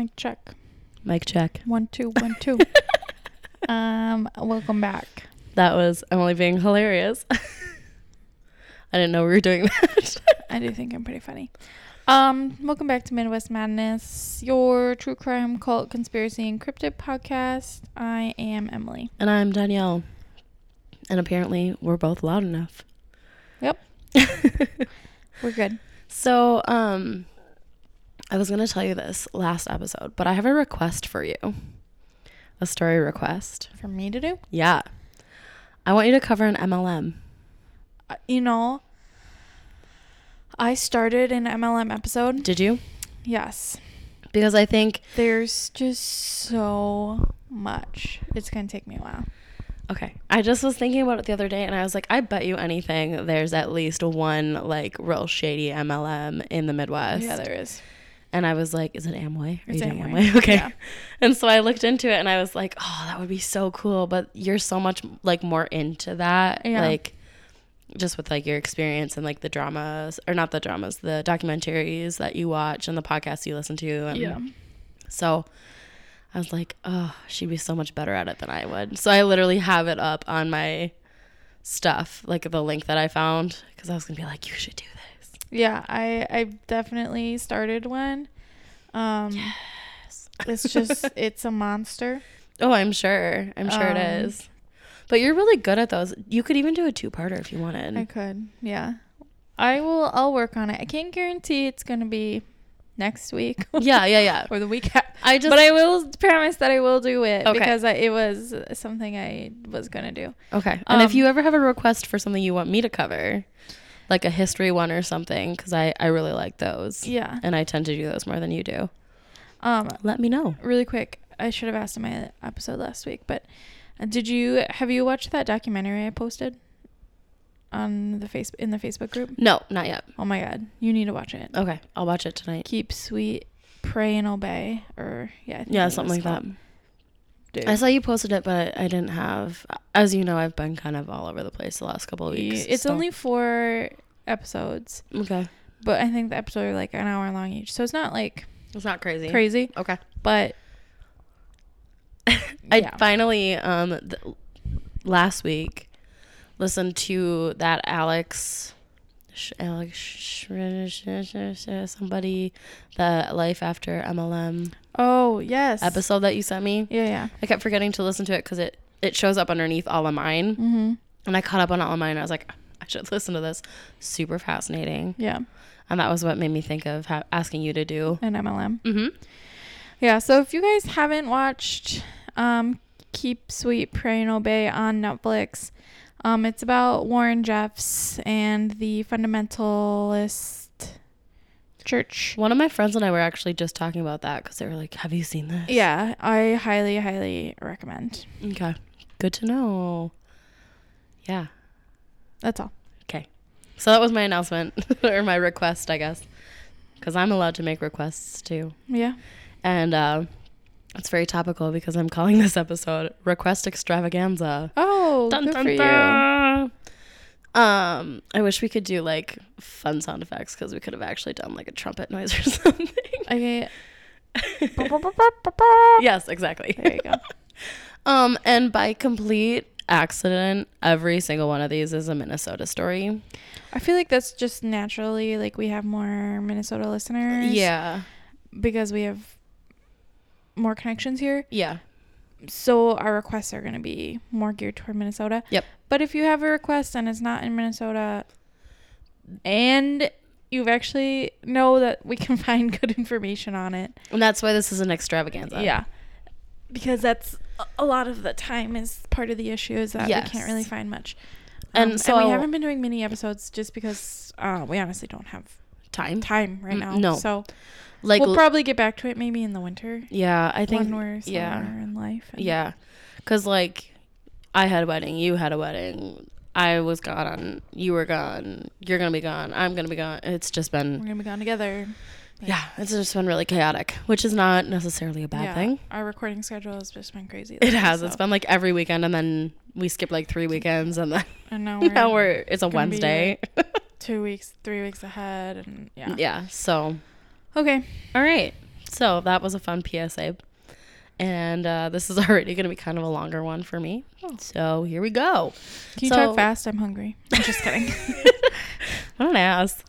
Mic check. Mic check. One, two, one, two. um, welcome back. That was Emily being hilarious. I didn't know we were doing that. I do think I'm pretty funny. Um, welcome back to Midwest Madness, your true crime, cult, conspiracy, and cryptid podcast. I am Emily. and I'm Danielle. And apparently we're both loud enough. Yep. We're good. So, um, I was going to tell you this last episode, but I have a request for you. A story request. For me to do? Yeah. I want you to cover an MLM. Uh, you know, I started an MLM episode. Did you? Yes. Because I think There's just so much. It's going to take me a while. Okay. I just was thinking about it the other day and I was like, I bet you anything there's at least one like real shady MLM in the Midwest. Yeah, there is. And I was like, is it Amway? Are It's you doing Amway. Amway? Okay. Yeah. And so I looked into it and I was like, oh, that would be so cool. But you're so much like more into that. Yeah. Like just with like your experience and like the dramas or not the dramas, the documentaries that you watch and the podcasts you listen to. And Yeah. so I was like, oh, she'd be so much better at it than I would. So I literally have it up on my stuff, like the link that I found, because I was gonna be like, you should do. Yeah, I I definitely started one. Um it's just it's a monster. Oh, I'm sure. I'm sure Um, it is. But you're really good at those. You could even do a two-parter if you wanted. I could. Yeah. I will I'll work on it. I can't guarantee it's going to be next week yeah, yeah, yeah. or the week after. I just But I will promise that I will do it Okay. because I, it was something I was going to do. okay. And if um, you ever have a request for something you want me to cover, like a history one or something, because I I really like those, Yeah. and I tend to do those more than you do. Um Let me know. really quick, I should have asked in my episode last week, but uh, did you have you watched that documentary I posted on the face in the Facebook group? No, not yet. Oh my god, you need to watch it. Okay, I'll watch it tonight. Keep sweet, pray and obey, or yeah, I think Yeah, something like it's that. Dude. I saw you posted it, but I didn't have. As you know, I've been kind of all over the place the last couple of weeks. it's so- only four episodes, okay. but I think the episodes are like an hour long each, so it's not like It's not crazy. crazy, Okay. but I yeah. finally um th- last week listened to that Alex Alex somebody the life after MLM oh yes, episode that you sent me. Yeah, yeah. I kept forgetting to listen to it cuz it it shows up underneath all of mine Mm-hmm. and I caught up on all of mine. I was like I should listen to this. Super fascinating. Yeah, And that was what made me think of ha- asking you to do. an MLM. Mm-hmm. Yeah, so if you guys haven't watched um, Keep Sweet, Pray and Obey on Netflix, um, it's about Warren Jeffs and the fundamentalist church. One of my friends and I were actually just talking about that cuz they were like, "Have you seen this?" Yeah, I highly, highly recommend. Okay. Good to know. Yeah. That's all. Okay. So that was my announcement or my request, I guess. Because I'm allowed to make requests too. Yeah. And uh, it's very topical because I'm calling this episode Request Extravaganza. Oh, Dun, good dun, for you. Um, I wish we could do like fun sound effects because we could have actually done like a trumpet noise or something. Okay. yes, exactly. There you go. Um, and by complete accident, every single one of these is a Minnesota story. I feel like that's just naturally like we have more Minnesota listeners. Yeah. Because we have more connections here. Yeah. So our requests are going to be more geared toward Minnesota. Yep. But if you have a request and it's not in Minnesota and you've actually know that we can find good information on it. And that's why this is an extravaganza. Yeah. Because that's a- lot of the time is part of the issue is that we can't really find much. And Um, so- we haven't been doing mini episodes just because uh, we honestly don't have Time. time right now. no. So Like, we'll probably get back to it maybe in the winter. yeah, I think, when we're yeah. in life. yeah. Because, like, I had a wedding, you had a wedding, I was gone, you were gone, you're going to be gone, I'm going to be gone. It's just been We're going to be gone together. yeah, it's just been really chaotic, which is not necessarily a bad Yeah, thing. Our recording schedule has just been crazy. It has. so- It's been like every weekend, and then we skip like three weekends, and then And now we're, now we're it's a Wednesday. two weeks, three weeks ahead, and yeah. yeah. So Okay. all right. So that was a fun PSA. And uh, this is already going to be kind of a longer one for me. Oh. So here we go. Can you So- talk fast? I'm hungry. I'm just kidding. What an ass.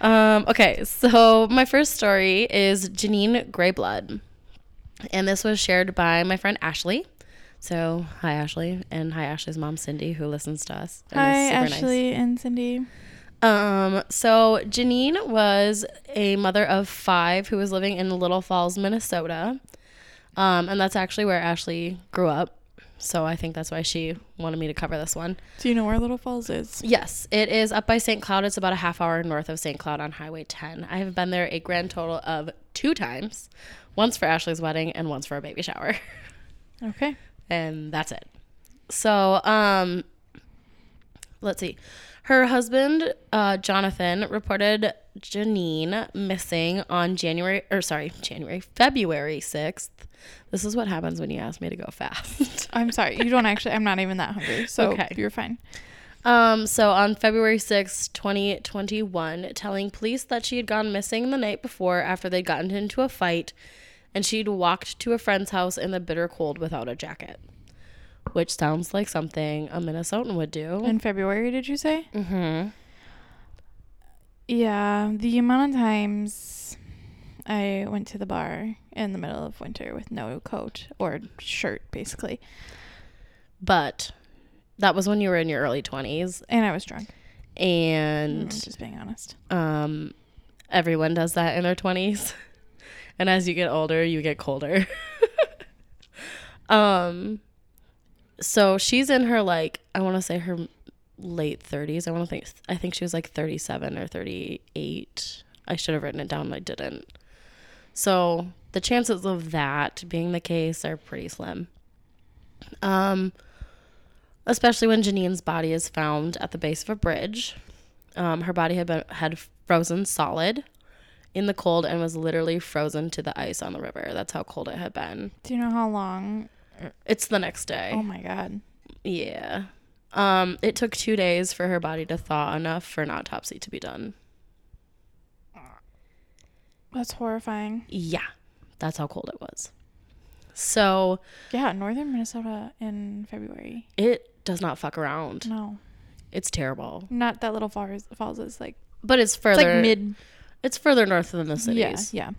Um, okay, so my first story is Jeanine Greyblood. And this was shared by my friend Ashley. So hi Ashley and hi Ashley's mom Cindy who listens to us. Hi, super nice. Ashley and Cindy. Um, so Jeanine was a mother of five who was living in Little Falls, Minnesota. Um, and that's actually where Ashley grew up. So I think that's why she wanted me to cover this one. Do you know where Little Falls is? Yes, it is up by St. Cloud. It's about a half hour north of St. Cloud on Highway 10. I have been there a grand total of two times once for Ashley's wedding and once for a baby shower. Okay. and that's it. So, um, let's see. Her husband, uh, Jonathan, reported Jeanine missing on January, or sorry, January, February 6th. This is what happens when you ask me to go fast. I'm sorry. You don't actually. I'm not even that hungry. So Okay. you're fine. Um, so on February sixth, 2021, telling police that she had gone missing the night before after they'd gotten into a fight and she'd walked to a friend's house in the bitter cold without a jacket. Which sounds like something a Minnesotan would do. In February, did you say? Mm-hmm. Yeah. The amount of times I went to the bar in the middle of winter with no coat or shirt, basically, But that was when you were in your early 20s and I was drunk. And just being honest. um everyone does that in their 20s. and as you get older, you get colder. um so she's in her like I want to say her late 30s. I want to think I think she was like 37 or 38. I should have written it down, I didn't. So, the chances of that being the case are pretty slim. Um especially when Jeanine's body is found at the base of a bridge. Um, her body had been had frozen solid in the cold and was literally frozen to the ice on the river. That's how cold it had been. Do you know how long? It's the next day. Oh my god. Yeah. Um, it took two days for her body to thaw enough for an autopsy to be done. That's horrifying. Yeah, that's how cold it was. So Yeah, northern Minnesota in February. it does not fuck around. No, It's terrible, not that little falls. Falls is like but it's it's further. like mid. It's further north than the cities. Yeah, yeah.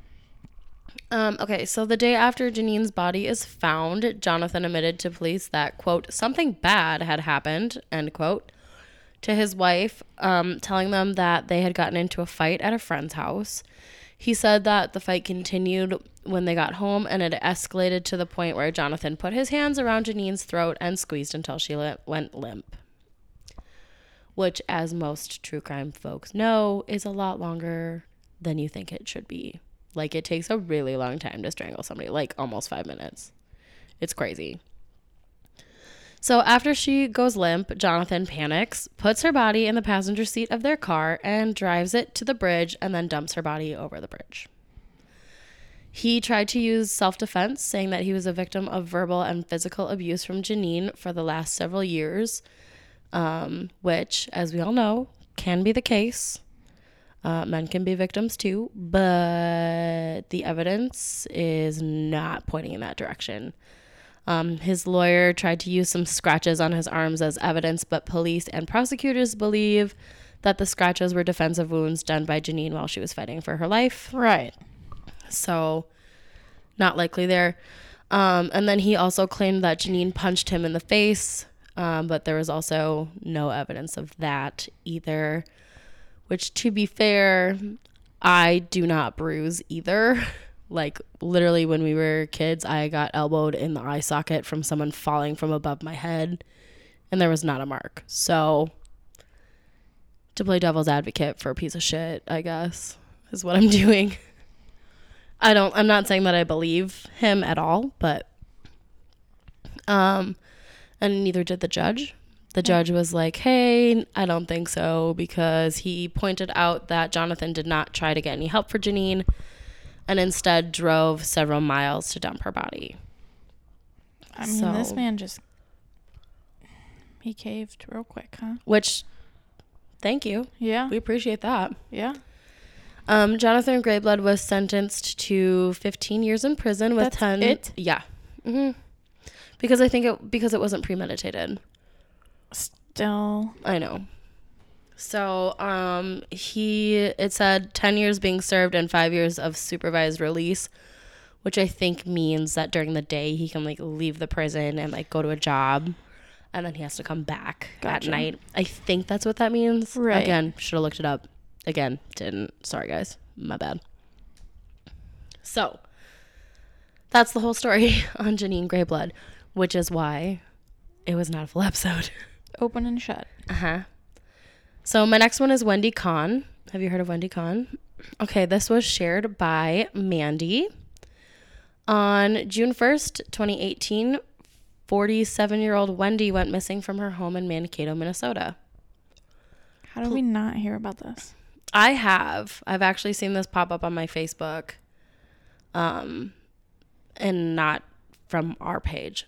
Um, okay, so the day after Jeanine's body is found, Jonathan admitted to police that, quote, something bad had happened, end quote, to his wife, um, telling them that they had gotten into a fight at a friend's house. He said that the fight continued when they got home and it escalated to the point where Jonathan put his hands around Jeanine's throat and squeezed until she li- went limp. Which, as most true crime folks know, is a lot longer than you think it should be. Like it takes a really long time to strangle somebody, like almost five minutes. It's crazy. So after she goes limp, Jonathan panics, puts her body in the passenger seat of their car, and drives it to the bridge and then dumps her body over the bridge. He tried to use self defense, saying that he was a victim of verbal and physical abuse from Jeanine for the last several years, um, which, as we all know, can be the case. Uh, men can be victims too, but the evidence is not pointing in that direction. Um, his lawyer tried to use some scratches on his arms as evidence, but police and prosecutors believe that the scratches were defensive wounds done by Jeanine while she was fighting for her life. Right. So, not likely there. Um, and then he also claimed that Jeanine punched him in the face, um, but there was also no evidence of that either. Which, to be fair, I do not bruise either. Like, literally, when we were kids, I got elbowed in the eye socket from someone falling from above my head, and there was not a mark. So, to play devil's advocate for a piece of shit, I guess, is what I'm doing. I don't I'm not saying that I believe him at all, but um and neither did the judge. The judge was like, "Hey, I don't think so because he pointed out that Jonathan did not try to get any help for Jeanine and instead drove several miles to dump her body." I mean, this man just he caved real quick, huh? Which thank you. Yeah. We appreciate that. yeah. Um, Jonathan Greyblood was sentenced to 15 years in prison with That's 10. it? Yeah. hmm Because I think it because it wasn't premeditated. Still. I know. So, um, he it said 10 years being served and 5 years of supervised release, which I think means that during the day he can like leave the prison and like go to a job and then he has to come back Gotcha. at night. I think that's what that means. Right. Again, should have looked it up. Again, didn't. Sorry guys. My bad. So, that's the whole story on Jeanine Greyblood, which is why it was not a full episode. Open and shut. Uh huh. So my next one is Wendy Khan. Have you heard of Wendy Khan? Okay, this was shared by Mandy. On June 1st, 2018, 47 year old Wendy went missing from her home in Mankato, Minnesota. How do we not hear about this? I have. I've actually seen this pop up on my Facebook. Um, and not from our page.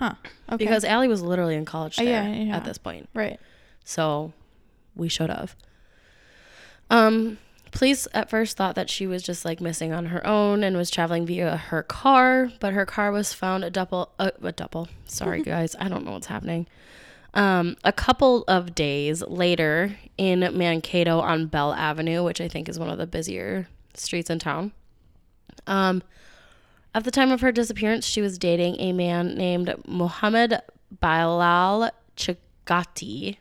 Huh. Okay. Because Allie was literally in college Uh, there yeah, yeah. at this point. right. So we should have. Um, police at first thought that she was just like missing on her own and was traveling via her car, but her car was found a double, uh, a double. Sorry, guys, I don't know what's happening. Um, a couple of days later in Mankato on Bell Avenue, which I think is one of the busier streets in town. Um, at the time of her disappearance, she was dating a man named Mohammed Bilal Chagati.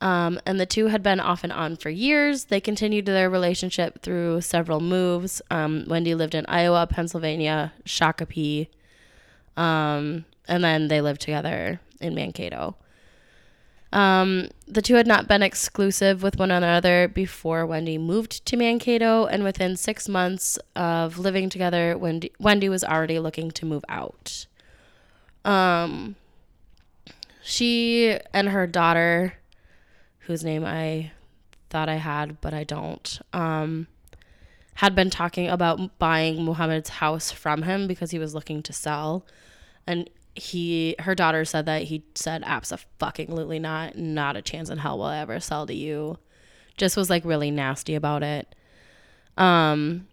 Um, and the two had been off and on for years. They continued their relationship through several moves. Um, Wendy lived in Iowa, Pennsylvania, Shakopee, um, and then they lived together in Mankato. Um, the two had not been exclusive with one another before Wendy moved to Mankato, and within six months of living together, Wendy, Wendy was already looking to move out. Um, she and her daughter, whose name I thought I had, but I don't, um, had been talking about buying Muhammad's house from him because he was looking to sell. And he, her daughter said that he said, absolutely not, not a chance in hell will I ever sell to you. Just was like really nasty about it. Um,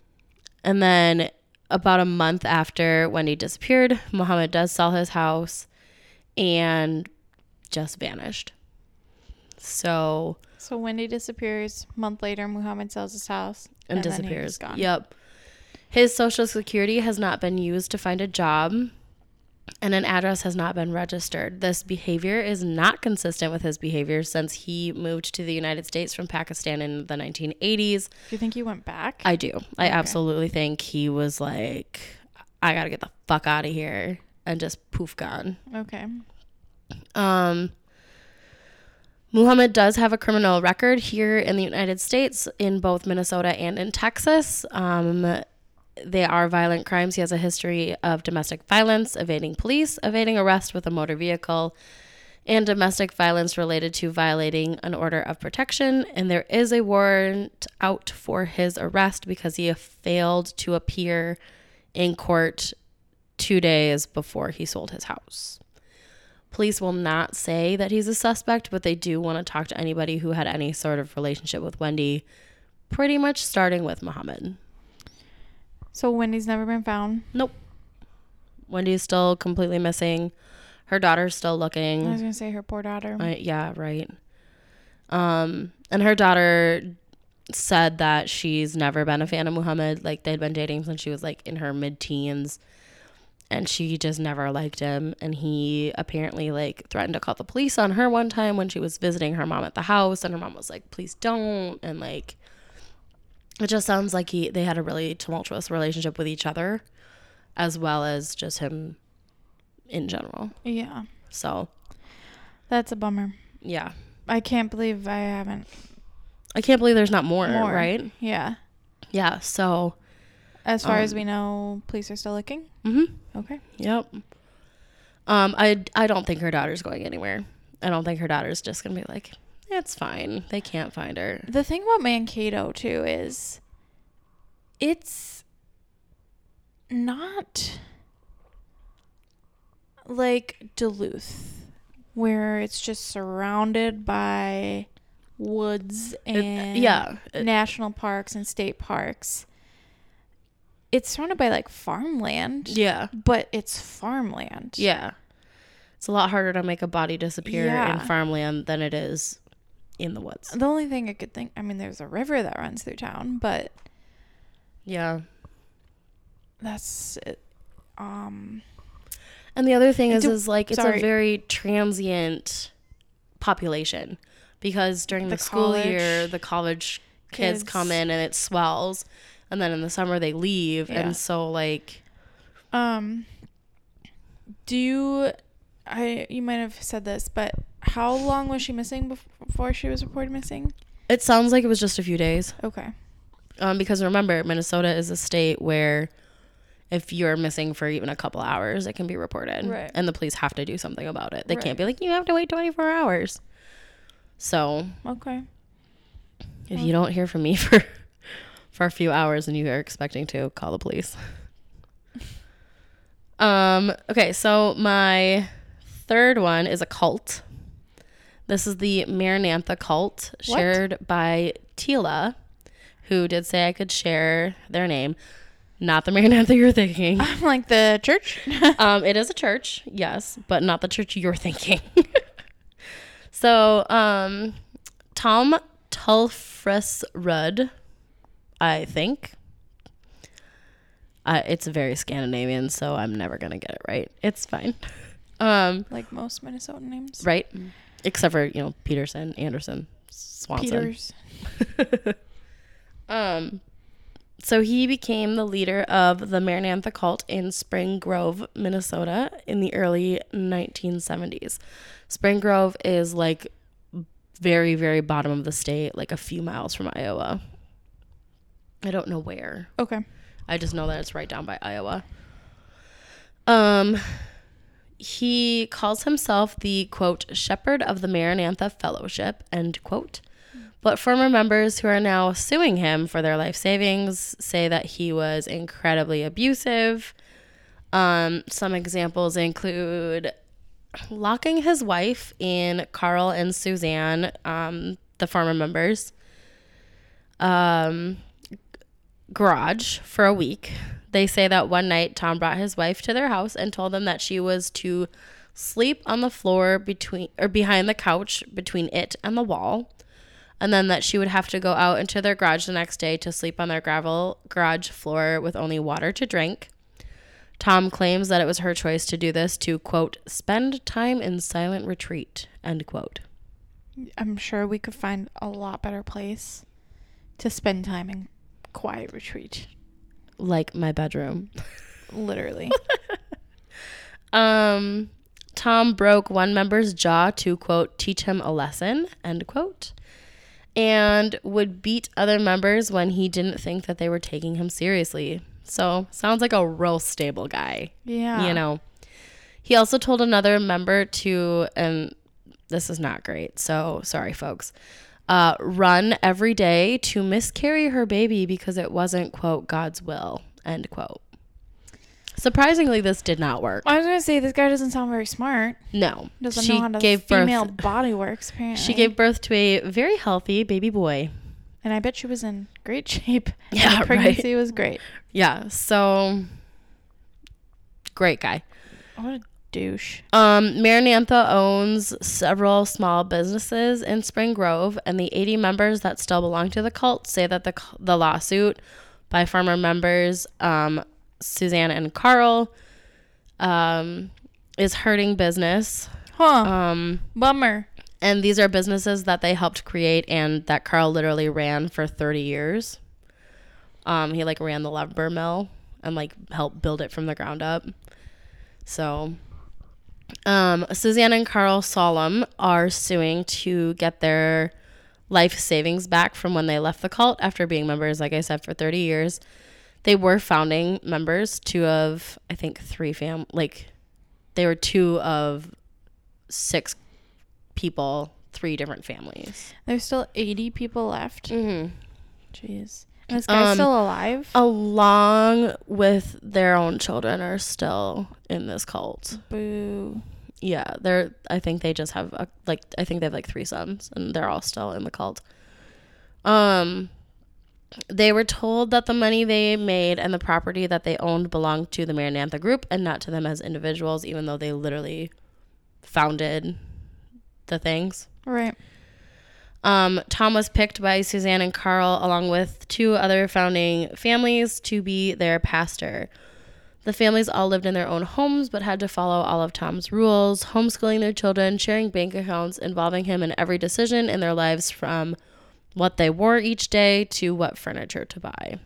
and then about a month after Wendy disappeared, Muhammad does sell his house and just vanished. So So Wendy disappears. Month later, Muhammad sells his house and, he disappears. gone. Yep. His social security has not been used to find a job and an address has not been registered. This behavior is not consistent with his behavior since he moved to the United States from Pakistan in the 1980s. Do you think he went back? I do. I absolutely think he was like, I gotta get the fuck out of here and just poof gone. okay. Um, Muhammad does have a criminal record here in the United States, in both Minnesota and in Texas. Um, they are violent crimes. He has a history of domestic violence, evading police, evading arrest with a motor vehicle, and domestic violence related to violating an order of protection. And there is a warrant out for his arrest because he failed to appear in court two days before he sold his house. Police will not say that he's a suspect, but they do want to talk to anybody who had any sort of relationship with Wendy, pretty much starting with Muhammad. So Wendy's never been found. Nope. Wendy's still completely missing. Her daughter's still looking. I was gonna say her poor daughter. Uh, yeah, right. Um, and her daughter said that she's never been a fan of Muhammad. Like they'd been dating since she was like in her mid teens. And she just never liked him. And he apparently like threatened to call the police on her one time when she was visiting her mom at the house. And her mom was like, please don't. And like, it just sounds like he they had a really tumultuous relationship with each other, as well as just him in general. yeah, So that's a bummer. yeah, I can't believe I haven't. I can't believe there's not more, More. right? Yeah. Yeah. So, As far as Um, we know, police are still looking. Mm-hmm. Okay. yep. Um, I I don't think her daughter's going anywhere. I don't think her daughter's just gonna be like, it's fine. They can't find her. The thing about Mankato too is it's not like Duluth where it's just surrounded by woods It- and yeah. it- national parks and state parks. It's surrounded by like farmland, yeah. but it's farmland. Yeah. It's a lot harder to make a body disappear in farmland than it is in the woods. The only thing I could think, I mean, there's a river that runs through town, but Yeah. that's it. Um, And the other thing is, Do- is like it's sorry. a very transient population because during the, The school year, the college kids, kids. come in and it swells, and then in the summer they leave, Yeah. and so like um, do you, I, you might have said this, but how long was she missing before she was reported missing? it sounds like it was just a few days. Okay. Um, because remember, Minnesota is a state where if you're missing for even a couple hours, it can be reported, Right. and the police have to do something about it. They Right. can't be like you have to wait 24 hours. So Okay. if you don't hear from me for for a few hours and you are expecting to call the police. um. Okay. So my third one is a cult. This is the Maranatha cult, What? shared by Tila, who did say I could share their name. Not the Maranatha you're thinking. I'm like the church. um, it is a church, yes, but not the church you're thinking. so, um, Tom Tulfres Rudd, I think. Uh, it's very Scandinavian, so I'm never gonna get it right. It's fine. Um, like most Minnesotan names. right? Except for you know Peterson, Anderson, Swanson. Peters. Um, so he became the leader of the Maranatha cult in Spring Grove, Minnesota, in the early 1970s. Spring Grove is like very, very bottom of the state, like a few miles from Iowa. I don't know where. Okay. I just know that it's right down by Iowa. Um, he calls himself the quote shepherd of the Maranatha Fellowship end quote. But former members who are now suing him for their life savings say that he was incredibly abusive. Um, some examples include locking his wife in Carl and Suzanne, um, the former members, um, garage for a week. They say that one night Tom brought his wife to their house and told them that she was to sleep on the floor between or behind the couch between it and the wall. And then that she would have to go out into their garage the next day to sleep on their gravel garage floor with only water to drink. Tom claims that it was her choice to do this to quote spend time in silent retreat end quote. I'm sure we could find a lot better place to spend time in quiet retreat. Like my bedroom. Literally. Um, Tom broke one member's jaw to quote teach him a lesson end quote, and would beat other members when he didn't think that they were taking him seriously. So sounds like a real stable guy, yeah. you know. He also told another member to, and this is not great. So sorry, folks. Uh, run every day to miscarry her baby because it wasn't quote God's will end quote. Surprisingly, this did not work. I was gonna say this guy doesn't sound very smart. No, Doesn't she know how the gave birth. female body works. Apparently, She gave birth to a very healthy baby boy. and I bet she was in great shape. Yeah, the right. pregnancy was great. Yeah, so great guy. What a douche. Um, Maranatha owns several small businesses in Spring Grove, and the 80 members that still belong to the cult say that the the lawsuit by former members, um, Suzanne and Carl, um, is hurting business. Huh. Um, Bummer. and these are businesses that they helped create and that Carl literally ran for 30 years. Um, he like ran the lumber mill and like helped build it from the ground up. So, um, Suzanne and Carl Solemn are suing to get their life savings back from when they left the cult after being members, like I said, for 30 years. They were founding members, two of, I think, three fam, like, they were two of six people, three different families. There's still 80 people left. Mm-hmm. Jeez. This guy's Um, still alive. Along with their own children are still in this cult. Boo. Yeah, they're. I think they just have a, like. I think they have like three sons, and they're all still in the cult. Um, they were told that the money they made and the property that they owned belonged to the Maranatha group and not to them as individuals, even though they literally founded the things. Right. Um, Tom was picked by Suzanne and Carl, along with two other founding families, to be their pastor. The families all lived in their own homes, but had to follow all of Tom's rules, homeschooling their children, sharing bank accounts, involving him in every decision in their lives from what they wore each day to what furniture to buy.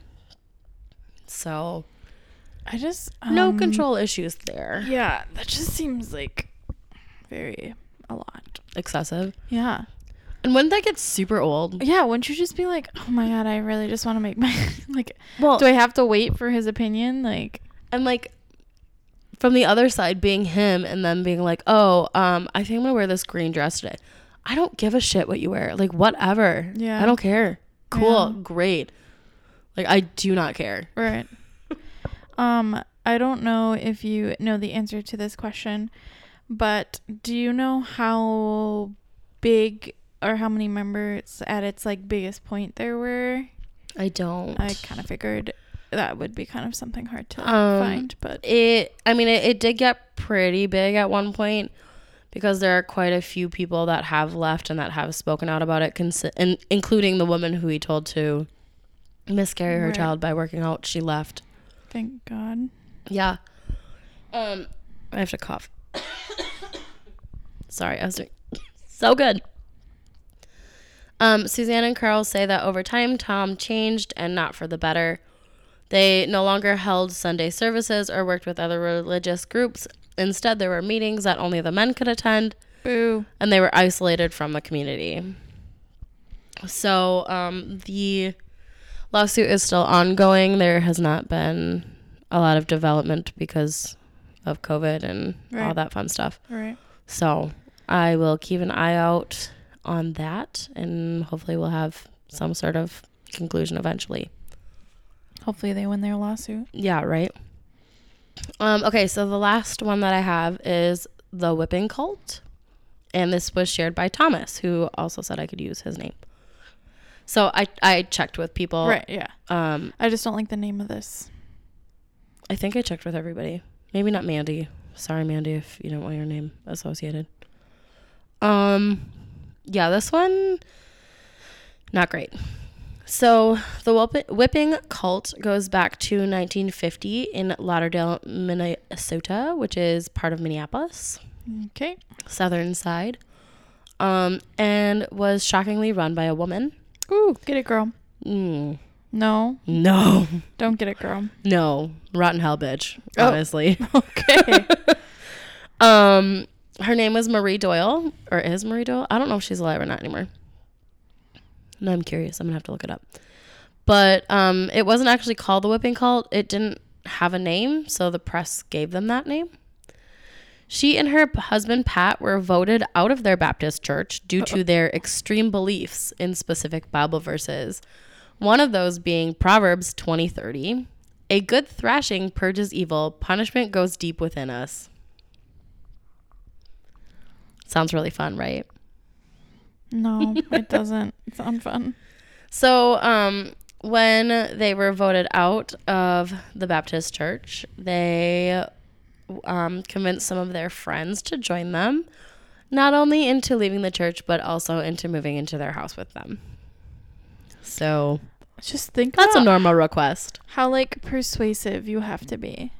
So, I just no um, control issues there. Yeah, that just seems like very a lot. Excessive. Yeah. And wouldn't that get super old? Yeah, wouldn't you just be like, "Oh my god, I really just want to make my like Well, do I have to wait for his opinion?" Like, and like from the other side being him and then being like oh um i think i'm gonna wear this green dress today i don't give a shit what you wear like whatever Yeah. i don't care cool Yeah. great like i do not care right. um, I don't know if you know the answer to this question, but do you know how big or how many members at its like biggest point there were? i don't I kind of figured that would be kind of something hard to Um, find, but it i mean it, it did get pretty big at one point because there are quite a few people that have left and that have spoken out about it consi- and including the woman who he told to miscarry her Right. child by working out she left thank God. Yeah. Um, I have to cough. Sorry, I was doing so good. Um, Suzanne and Carl say that over time, Tom changed and not for the better. They no longer held Sunday services or worked with other religious groups. Instead, there were meetings that only the men could attend, Boo. and they were isolated from the community. So, um, the lawsuit is still ongoing. There has not been a lot of development because of COVID and all that fun stuff. Right. So, I will keep an eye out on that, and hopefully, we'll have some sort of conclusion eventually. Hopefully they win their lawsuit. Yeah, right. Um, okay, so the last one that I have is the whipping cult. And this was shared by Thomas, who also said I could use his name. So I, I checked with people. Right, yeah. Um, I just don't like the name of this. I think I checked with everybody. Maybe not Mandy. Sorry, Mandy, if you don't want your name associated. Um, yeah, this one, not great. So the whipping cult goes back to 1950 in Lauderdale, Minnesota, which is part of Minneapolis, Okay. southern side, um, and was shockingly run by a woman. Ooh, get it, girl. Mm, No, no, don't get it, girl. no, rotten hell, bitch. Oh. Honestly. Okay. Um, her name was Marie Doyle, or is Marie Doyle? I don't know if she's alive or not anymore. No, I'm curious. I'm gonna have to look it up. But um, it wasn't actually called the Whipping Cult. It didn't have a name, so the press gave them that name. She and her husband Pat were voted out of their Baptist church due to their extreme beliefs in specific Bible verses. One of those being Proverbs 20:30. A good thrashing purges evil, punishment goes deep within us. Sounds really fun, right? no, it doesn't sound fun. So, um, when they were voted out of the Baptist church, they um, convinced some of their friends to join them, not only into leaving the church, but also into moving into their house with them. So, Just think that's a normal request, how like persuasive you have to be.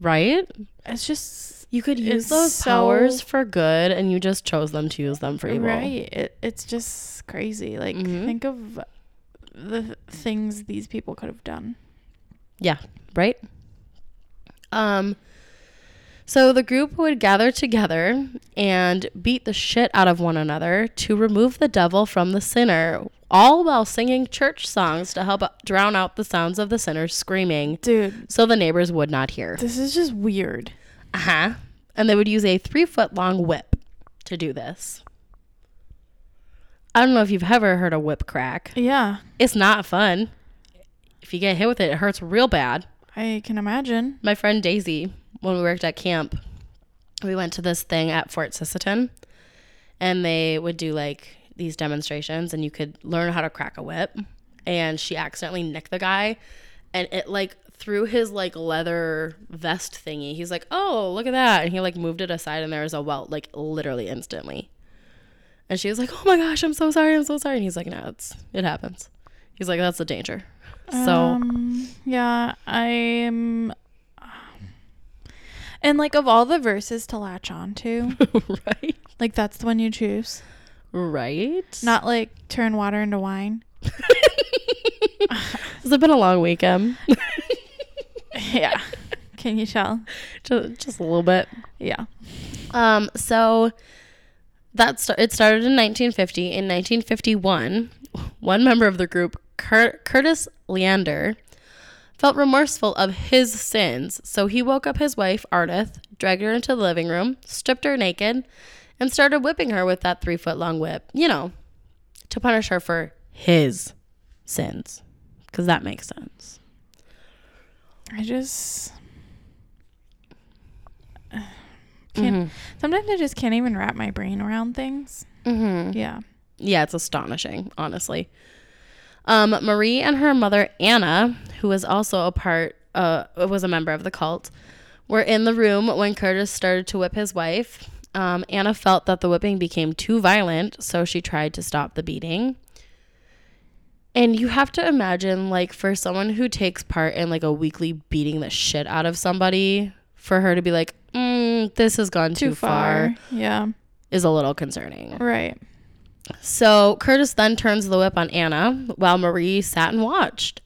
right? It's just You could use those so- powers for good, and you just chose them to use them for evil. right. It, it's just crazy. Like Mhm. think of the th- things these people could have done. Yeah, right? Um so the group would gather together and beat the shit out of one another to remove the devil from the sinner, all while singing church songs to help drown out the sounds of the sinner screaming Dude, so the neighbors would not hear. this is just weird. Uh-huh. And they would use a 3-foot long whip to do this. I don't know if you've ever heard a whip crack. Yeah, It's not fun. If you get hit with it, it hurts real bad. I can imagine. my friend Daisy, when we worked at camp, we went to this thing at Fort Sisseton and they would do like these demonstrations and you could learn how to crack a whip and she accidentally nicked the guy and it like through his like leather vest thingy. He's like oh look at that. And he like moved it aside and there was a welt like literally instantly. And she was like oh my gosh i'm so sorry i'm so sorry. And he's like no it's it happens. He's like that's the danger. So Um, yeah, I'm. And like of all the verses to latch on to, right? like that's the one you choose. right? Not like turn water into wine. it's been a long weekend yeah. Can you tell? just, just a little bit Yeah. Um, so that st- it started in 1950. In 1951, one member of the group, Cur- Curtis Leander, felt remorseful of his sins, so he woke up his wife, Ardith, dragged her into the living room, stripped her naked, and started whipping her with that three foot long whip. You know, to punish her for his sins, because that makes sense. I just can't. Sometimes I just can't even wrap my brain around things. Mm-hmm. Yeah. yeah, it's astonishing, honestly. Um, Marie and her mother Anna, who was also a part, uh, was a member of the cult, were in the room when Curtis started to whip his wife. Um, Anna felt that the whipping became too violent, so she tried to stop the beating. And you have to imagine, like, for someone who takes part in like a weekly beating the shit out of somebody, for her to be like, mm, "This has gone too, Too far," far. Yeah. is a little concerning. Right. So Curtis then turns the whip on Anna while Marie sat and watched.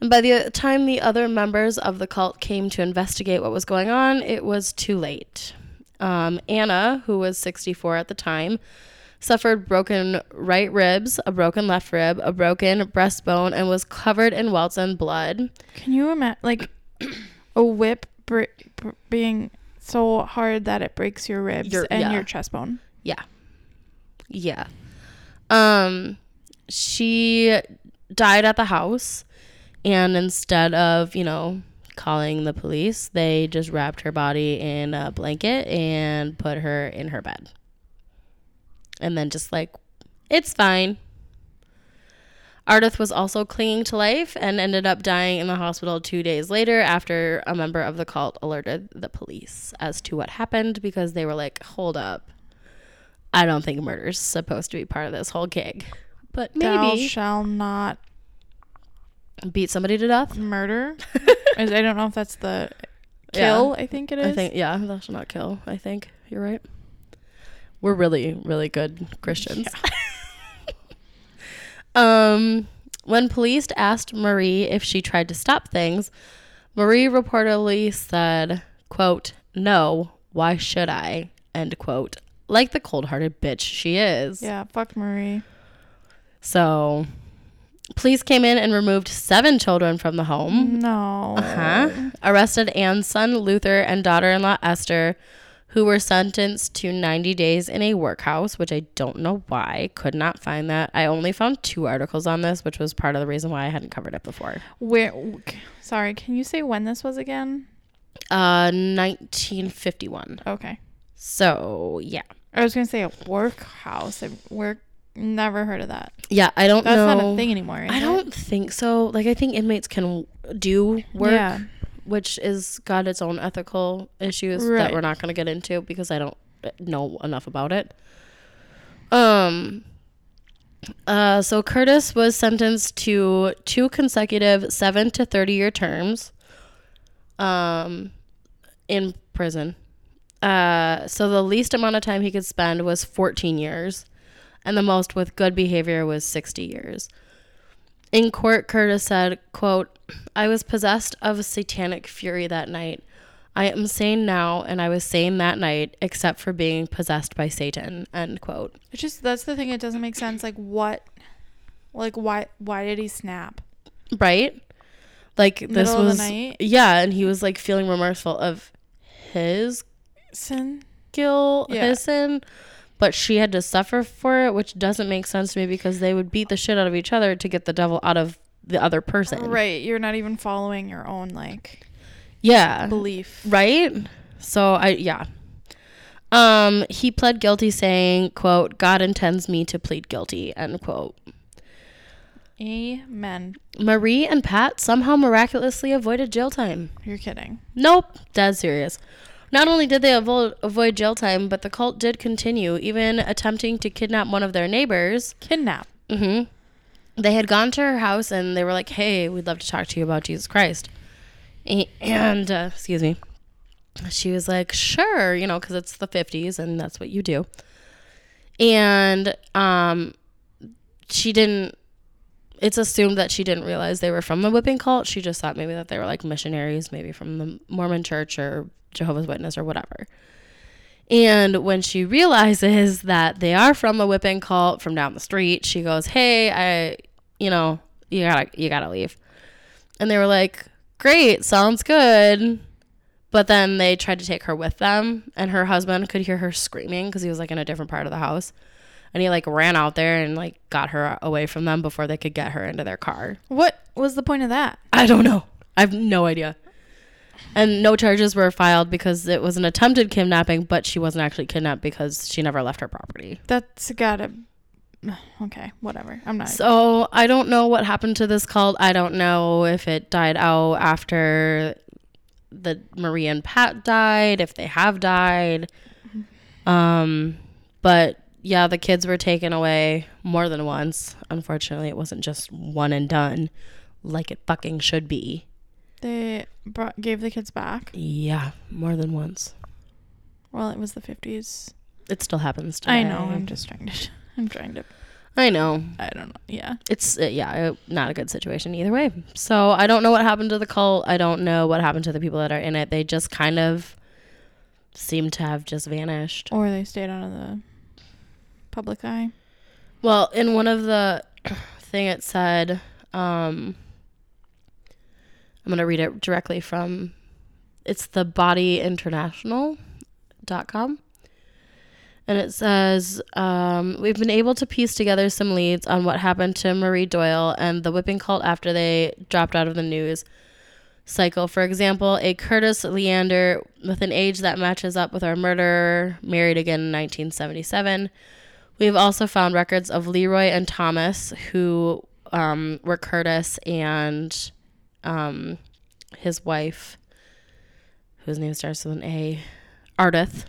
And by the time the other members of the cult came to investigate what was going on, it was too late. Um, Anna, who was 64 at the time, suffered broken right ribs, a broken left rib, a broken breastbone, and was covered in welts and blood. Can you imagine like a whip br- br- being so hard that it breaks your ribs Your- and yeah. your chest bone? Yeah. Um she died at the house and instead of, you know, calling the police, they just wrapped her body in a blanket and put her in her bed. And then just like it's fine. Ardith was also clinging to life and ended up dying in the hospital two days later after a member of the cult alerted the police as to what happened because they were like, hold up. I don't think murder's supposed to be part of this whole gig. But maybe. Thou shall not beat somebody to death. murder. I don't know if that's the kill. I think it is. I think yeah, thou shall not kill. I think you're right. We're really, really good Christians. um, when police asked Marie if she tried to stop things, Marie reportedly said, "quote No, why should I?" End quote. Like the cold-hearted bitch she is. Yeah. Fuck Marie. So, police came in and removed seven children from the home. No. Uh-huh. Arrested Anne's son Luther and daughter-in-law Esther, who were sentenced to 90 days in a workhouse, which I don't know why. Could not find that. I only found two articles on this, which was part of the reason why I hadn't covered it before. Where? Sorry. Can you say when this was again? Uh 1951. Okay. So, yeah. I was gonna say a workhouse. Work. Never heard of that. Yeah, I don't That's know. not a thing anymore. I it? don't think so. Like I think inmates can do work Yeah. Which is got its own ethical issues that we're not going to get into because I don't know enough about it. Um uh so Curtis was sentenced to two consecutive 7 to 30 year terms um in prison. Uh so the least amount of time he could spend was 14 years and the most with good behavior was 60 years. In court, Curtis said, quote, I was possessed of a satanic fury that night. I am sane now, and I was sane that night, except for being possessed by Satan, end quote. It's just that's the thing. It doesn't make sense. Like what? Like why? Why did he snap? Right? Like this Middle the was night? Yeah, and he was like feeling remorseful of his Sin. guilt, Yeah. his sin, but she had to suffer for it, which doesn't make sense to me because they would beat the shit out of each other to get the devil out of the other person. Right. You're not even following your own like Yeah. belief. right so i yeah Um, he pled guilty, saying, "quote God intends me to plead guilty." End quote. Amen. Marie and Pat somehow miraculously avoided jail time. You're kidding. Nope, dead serious. Not only did they avo- avoid jail time, but the cult did continue, even attempting to kidnap one of their neighbors. Kidnap. hmm They had gone to her house and they were like, "Hey, we'd love to talk to you about Jesus Christ." And uh, excuse me, she was like, "Sure," you know, because it's the '50s and that's what you do. And um, she didn't. It's assumed that she didn't realize they were from the whipping cult. She just thought maybe that they were like missionaries, maybe from the Mormon Church or Jehovah's Witness or whatever. And when she realizes that they are from a whipping cult from down the street, she goes, "Hey, I, you know, you gotta, you gotta leave." And they were like, "Great, sounds good." But then they tried to take her with them, and her husband could hear her screaming because he was like in a different part of the house, and he like ran out there and like got her away from them before they could get her into their car. What was the point of that? I don't know. I have no idea. And no charges were filed because it was an attempted kidnapping, but she wasn't actually kidnapped because she never left her property. That's gotta. Okay, whatever. I'm not. So I don't know what happened to this cult. I don't know if it died out after the Marie and Pat died, if they have died. Um, but yeah, the kids were taken away more than once. Unfortunately, it wasn't just one and done like it fucking should be. they brought gave the kids back. Yeah, more than once. Well, it was the 50s. It still happens today. I know. I'm just trying to. I'm trying to. I know. I don't know. Yeah. It's uh, yeah, uh, not a good situation either way. So I don't know what happened to the cult. I don't know what happened to the people that are in it. They just kind of seem to have just vanished. Or they stayed out of the public eye. Well, in one of the thing it said, um, I'm gonna read it directly from it's the bodyinternational.com. And it says, um, We've been able to piece together some leads on what happened to Marie Doyle and the whipping cult after they dropped out of the news cycle. For example, a Curtis Leander with an age that matches up with our murderer, married again in 1977. We've also found records of Leroy and Thomas, who um, were Curtis and um, his wife, whose name starts with an A, Ardith.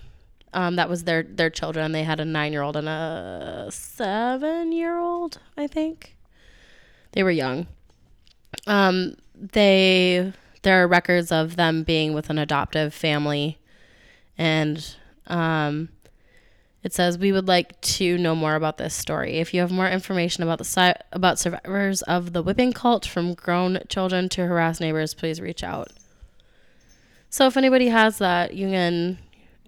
Um, that was their their children. They had a nine year old and a seven year old, I think. They were young. Um, they there are records of them being with an adoptive family, and um, it says we would like to know more about this story. If you have more information about the si- about survivors of the whipping cult, from grown children to harassed neighbors, please reach out. So if anybody has that, you can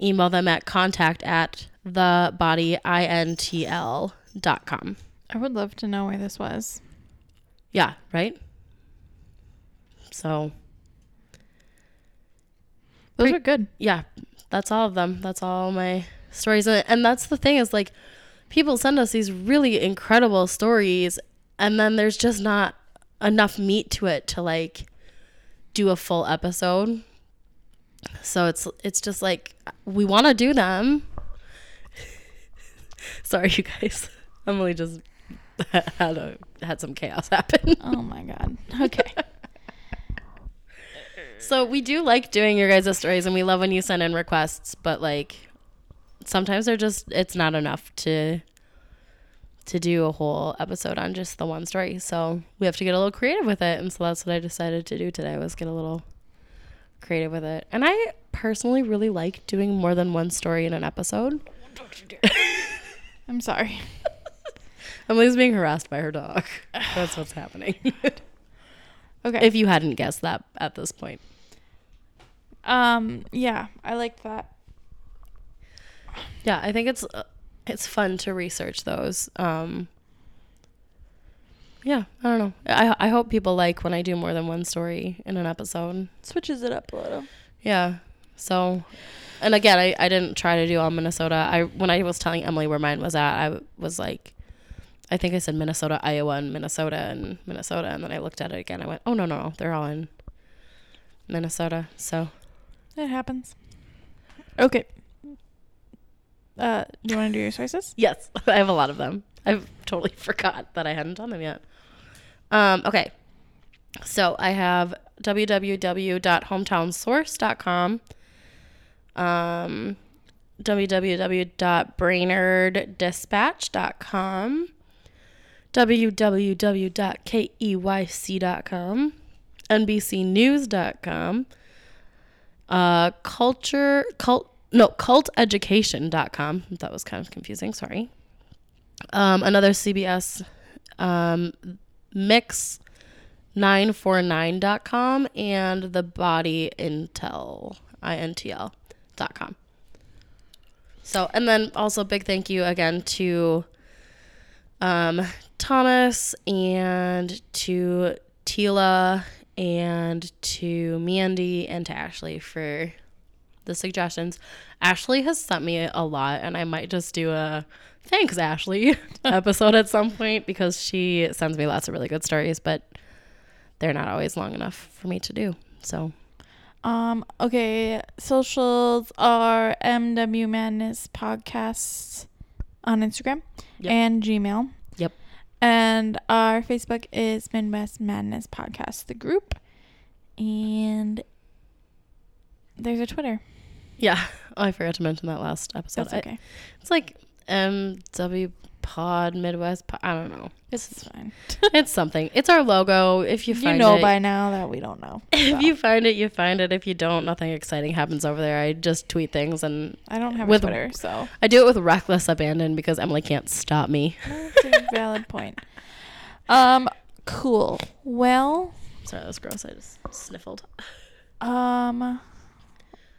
email them at contact at thebodyintl.com. I would love to know where this was. Yeah, right? So, Those Pre- are good. yeah, that's all of them. That's all my stories. And and that's the thing is like people send us these really incredible stories and then there's just not enough meat to it to like do a full episode. So it's it's just like we want to do them. Sorry you guys. Emily just had a had some chaos happen. Oh my god. Okay. So we do like doing your guys' stories and we love when you send in requests, but like sometimes they're just it's not enough to to do a whole episode on just the one story. So we have to get a little creative with it. And so that's what I decided to do today was get a little creative with it. And I personally really like doing more than one story in an episode. I'm sorry. Emily's being harassed by her dog. That's what's happening. Okay. if you hadn't guessed that at this point. um. Yeah, I liked that. Yeah, I think it's uh, it's fun to research those. Um, yeah, I don't know. I I hope people like when I do more than one story in an episode. Switches it up a little. Yeah. So, and again, I, I didn't try to do all Minnesota. I when I was telling Emily where mine was at, I was like, I think I said Minnesota, Iowa, and Minnesota, and Minnesota, and then I looked at it again. I went, oh no no, no they're all in Minnesota. So It happens. Okay. Uh, do you want to do your sources? Yes, I have a lot of them. I've totally forgot that I hadn't done them yet. Um, okay. So I have www.hometownsource.com, um, www.brainerddispatch.com, www.keyc.com, nbcnews.com, uh, culture, cult, no, culteducation.com. That was kind of confusing. Sorry. Um, another CBS um, mix 949.com and the body intel intl.com. So, and then also big thank you again to um, Thomas and to Tila and to Mandy and to Ashley for the suggestions. Ashley has sent me a lot, and I might just do a thanks, Ashley episode at some point because she sends me lots of really good stories, but they're not always long enough for me to do. So, Um, okay, socials are MW Madness Podcasts on Instagram Yep. and Gmail. Yep. And our Facebook is Midwest Madness Podcast, the group. And there's a Twitter. Yeah, oh, I forgot to mention that last episode. That's I- okay. it's like MW Pod Midwest. Pod, I don't know. It's It's fine. it's something. It's our logo. If you You, know it, by now that we don't know. if you find it, you find it. If you don't, nothing exciting happens over there. I just tweet things and I don't have with- a Twitter, so I do it with reckless abandon because Emily can't stop me. that's a valid point. Um, cool. Well, Sorry, that was gross. I just sniffled. um,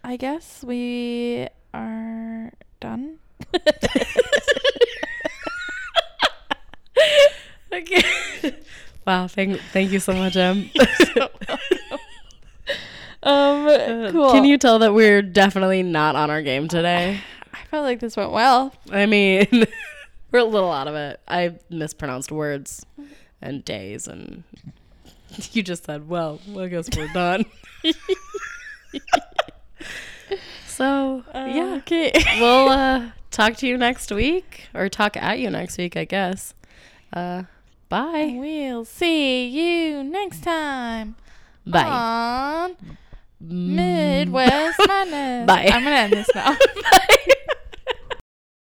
I guess we are done. okay. wow. Thank thank you so much, Em. Um, Uh, cool. Can you tell that we're definitely not on our game today? I felt like this went well. I mean, we're a little out of it. I mispronounced words and days, and you just said, "Well, I guess we're done." So yeah, Okay. we'll uh, talk to you next week, or talk at you next week, I guess. Uh, bye. We'll see you next time. Bye. On Midwest Madness. Bye. I'm gonna end this now. Bye.